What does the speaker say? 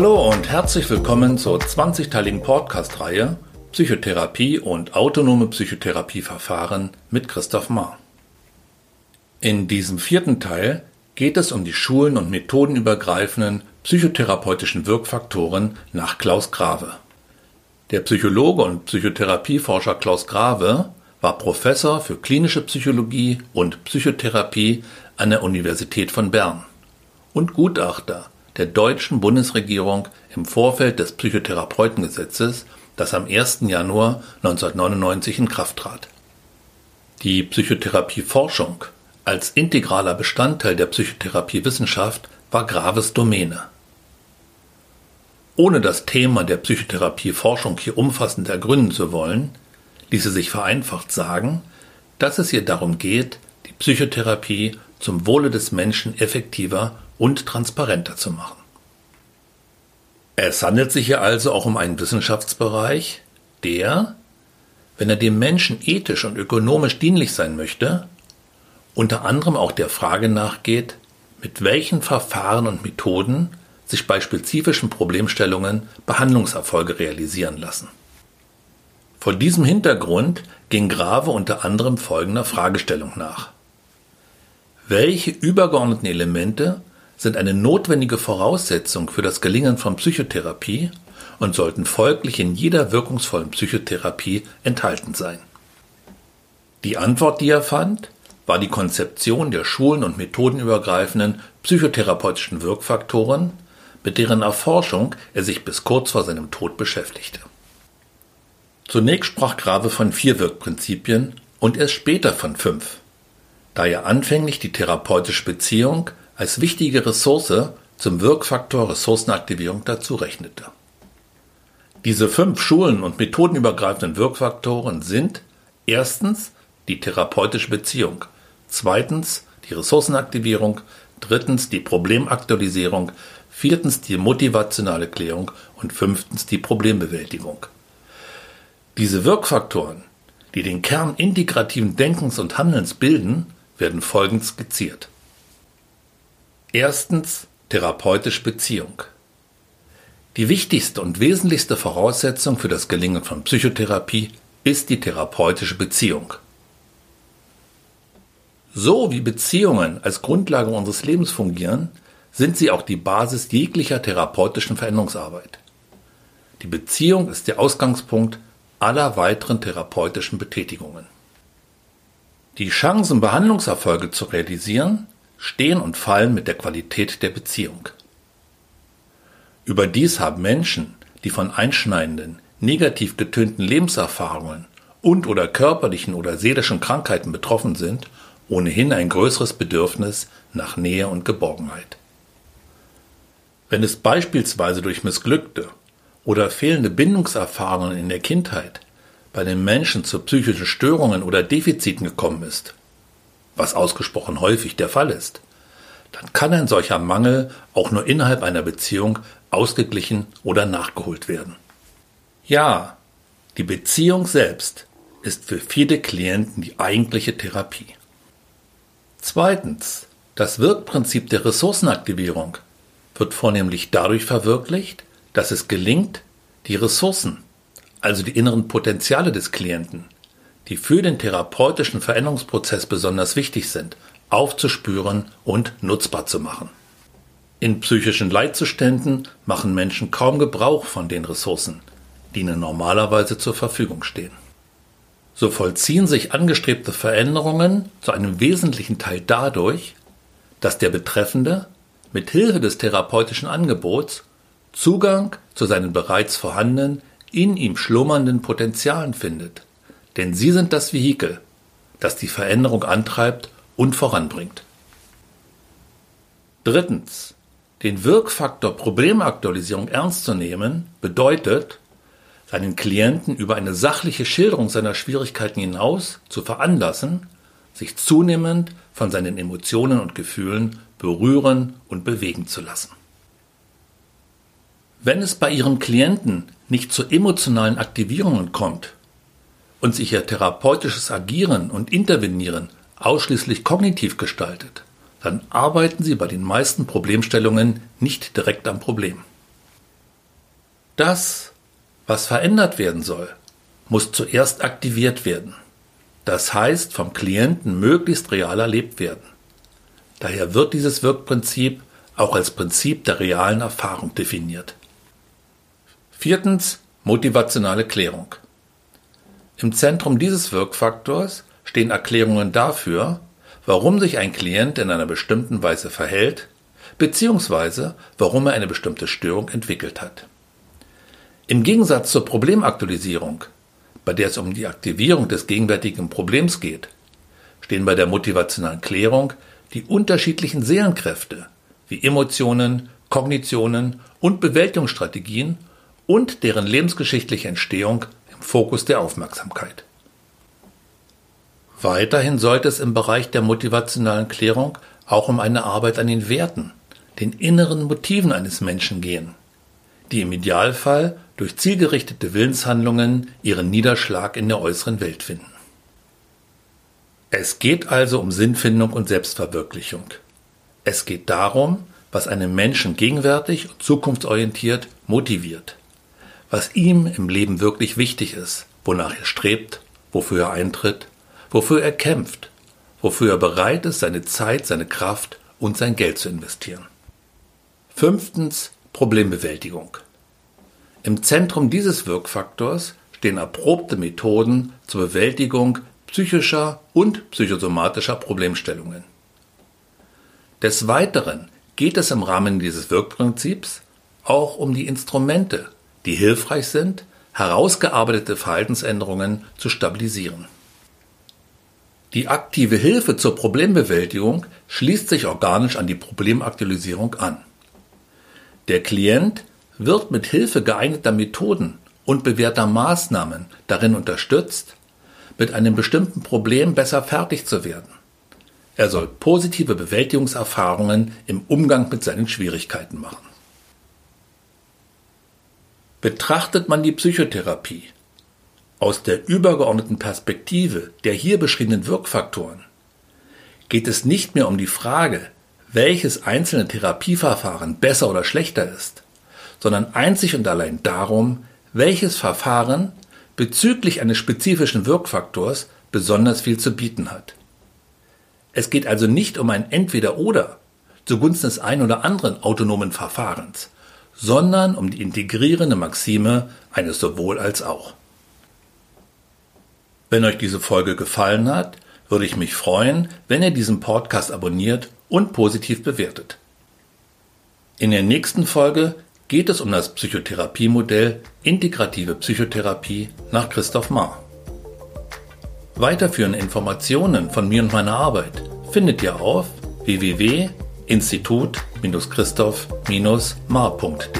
Hallo und herzlich willkommen zur 20-teiligen Podcast-Reihe Psychotherapie und autonome Psychotherapieverfahren mit Christoph Mahr. In diesem vierten Teil geht es um die schulen- und methodenübergreifenden psychotherapeutischen Wirkfaktoren nach Klaus Grave. Der Psychologe und Psychotherapieforscher Klaus Grave war Professor für klinische Psychologie und Psychotherapie an der Universität von Bern und Gutachter der deutschen Bundesregierung im Vorfeld des Psychotherapeutengesetzes, das am 1. Januar 1999 in Kraft trat. Die Psychotherapieforschung als integraler Bestandteil der Psychotherapiewissenschaft war Graves Domäne. Ohne das Thema der Psychotherapieforschung hier umfassend ergründen zu wollen, ließe sich vereinfacht sagen, dass es hier darum geht, die Psychotherapie zum Wohle des Menschen effektiver und transparenter zu machen. Es handelt sich hier also auch um einen Wissenschaftsbereich, der, wenn er dem Menschen ethisch und ökonomisch dienlich sein möchte, unter anderem auch der Frage nachgeht, mit welchen Verfahren und Methoden sich bei spezifischen Problemstellungen Behandlungserfolge realisieren lassen. Vor diesem Hintergrund ging Grave unter anderem folgender Fragestellung nach. Welche übergeordneten Elemente sind eine notwendige Voraussetzung für das Gelingen von Psychotherapie und sollten folglich in jeder wirkungsvollen Psychotherapie enthalten sein. Die Antwort, die er fand, war die Konzeption der schulen- und methodenübergreifenden psychotherapeutischen Wirkfaktoren, mit deren Erforschung er sich bis kurz vor seinem Tod beschäftigte. Zunächst sprach Grave von vier Wirkprinzipien und erst später von fünf, da er anfänglich die therapeutische Beziehung als wichtige Ressource zum Wirkfaktor Ressourcenaktivierung dazu rechnete. Diese fünf schulen- und methodenübergreifenden Wirkfaktoren sind erstens die therapeutische Beziehung, zweitens die Ressourcenaktivierung, drittens die Problemaktualisierung, viertens die motivationale Klärung und fünftens die Problembewältigung. Diese Wirkfaktoren, die den Kern integrativen Denkens und Handelns bilden, werden folgend skizziert. Erstens therapeutische Beziehung. Die wichtigste und wesentlichste Voraussetzung für das Gelingen von Psychotherapie ist die therapeutische Beziehung. So wie Beziehungen als Grundlage unseres Lebens fungieren, sind sie auch die Basis jeglicher therapeutischen Veränderungsarbeit. Die Beziehung ist der Ausgangspunkt aller weiteren therapeutischen Betätigungen. Die Chancen, Behandlungserfolge zu realisieren, stehen und fallen mit der Qualität der Beziehung. Überdies haben Menschen, die von einschneidenden, negativ getönten Lebenserfahrungen und oder körperlichen oder seelischen Krankheiten betroffen sind, ohnehin ein größeres Bedürfnis nach Nähe und Geborgenheit. Wenn es beispielsweise durch missglückte oder fehlende Bindungserfahrungen in der Kindheit bei den Menschen zu psychischen Störungen oder Defiziten gekommen ist, was ausgesprochen häufig der Fall ist, dann kann ein solcher Mangel auch nur innerhalb einer Beziehung ausgeglichen oder nachgeholt werden. Ja, die Beziehung selbst ist für viele Klienten die eigentliche Therapie. Zweitens, das Wirkprinzip der Ressourcenaktivierung wird vornehmlich dadurch verwirklicht, dass es gelingt, die Ressourcen, also die inneren Potenziale des Klienten, die für den therapeutischen Veränderungsprozess besonders wichtig sind, aufzuspüren und nutzbar zu machen. In psychischen Leitzuständen machen Menschen kaum Gebrauch von den Ressourcen, die ihnen normalerweise zur Verfügung stehen. So vollziehen sich angestrebte Veränderungen zu einem wesentlichen Teil dadurch, dass der Betreffende mit Hilfe des therapeutischen Angebots Zugang zu seinen bereits vorhandenen, in ihm schlummernden Potenzialen findet denn sie sind das Vehikel, das die Veränderung antreibt und voranbringt. Drittens. Den Wirkfaktor Problemaktualisierung ernst zu nehmen bedeutet, seinen Klienten über eine sachliche Schilderung seiner Schwierigkeiten hinaus zu veranlassen, sich zunehmend von seinen Emotionen und Gefühlen berühren und bewegen zu lassen. Wenn es bei Ihrem Klienten nicht zu emotionalen Aktivierungen kommt, und sich ihr therapeutisches Agieren und Intervenieren ausschließlich kognitiv gestaltet, dann arbeiten sie bei den meisten Problemstellungen nicht direkt am Problem. Das, was verändert werden soll, muss zuerst aktiviert werden. Das heißt, vom Klienten möglichst real erlebt werden. Daher wird dieses Wirkprinzip auch als Prinzip der realen Erfahrung definiert. Viertens motivationale Klärung. Im Zentrum dieses Wirkfaktors stehen Erklärungen dafür, warum sich ein Klient in einer bestimmten Weise verhält, beziehungsweise warum er eine bestimmte Störung entwickelt hat. Im Gegensatz zur Problemaktualisierung, bei der es um die Aktivierung des gegenwärtigen Problems geht, stehen bei der motivationalen Klärung die unterschiedlichen Seelenkräfte wie Emotionen, Kognitionen und Bewältigungsstrategien und deren lebensgeschichtliche Entstehung im Fokus der Aufmerksamkeit. Weiterhin sollte es im Bereich der motivationalen Klärung auch um eine Arbeit an den Werten, den inneren Motiven eines Menschen gehen, die im Idealfall durch zielgerichtete Willenshandlungen ihren Niederschlag in der äußeren Welt finden. Es geht also um Sinnfindung und Selbstverwirklichung. Es geht darum, was einen Menschen gegenwärtig und zukunftsorientiert motiviert, was ihm im Leben wirklich wichtig ist, wonach er strebt, wofür er eintritt, wofür er kämpft, wofür er bereit ist, seine Zeit, seine Kraft und sein Geld zu investieren. Fünftens Problembewältigung. Im Zentrum dieses Wirkfaktors stehen erprobte Methoden zur Bewältigung psychischer und psychosomatischer Problemstellungen. Des Weiteren geht es im Rahmen dieses Wirkprinzips auch um die Instrumente, die hilfreich sind, herausgearbeitete Verhaltensänderungen zu stabilisieren. Die aktive Hilfe zur Problembewältigung schließt sich organisch an die Problemaktualisierung an. Der Klient wird mit Hilfe geeigneter Methoden und bewährter Maßnahmen darin unterstützt, mit einem bestimmten Problem besser fertig zu werden. Er soll positive Bewältigungserfahrungen im Umgang mit seinen Schwierigkeiten machen. Betrachtet man die Psychotherapie aus der übergeordneten Perspektive der hier beschriebenen Wirkfaktoren, geht es nicht mehr um die Frage, welches einzelne Therapieverfahren besser oder schlechter ist, sondern einzig und allein darum, welches Verfahren bezüglich eines spezifischen Wirkfaktors besonders viel zu bieten hat. Es geht also nicht um ein Entweder-Oder zugunsten des ein oder anderen autonomen Verfahrens, sondern um die integrierende Maxime eines sowohl als auch. Wenn euch diese Folge gefallen hat, würde ich mich freuen, wenn ihr diesen Podcast abonniert und positiv bewertet. In der nächsten Folge geht es um das Psychotherapiemodell Integrative Psychotherapie nach Christoph Maar. Weiterführende Informationen von mir und meiner Arbeit findet ihr auf www.institut-christoph-mar.de.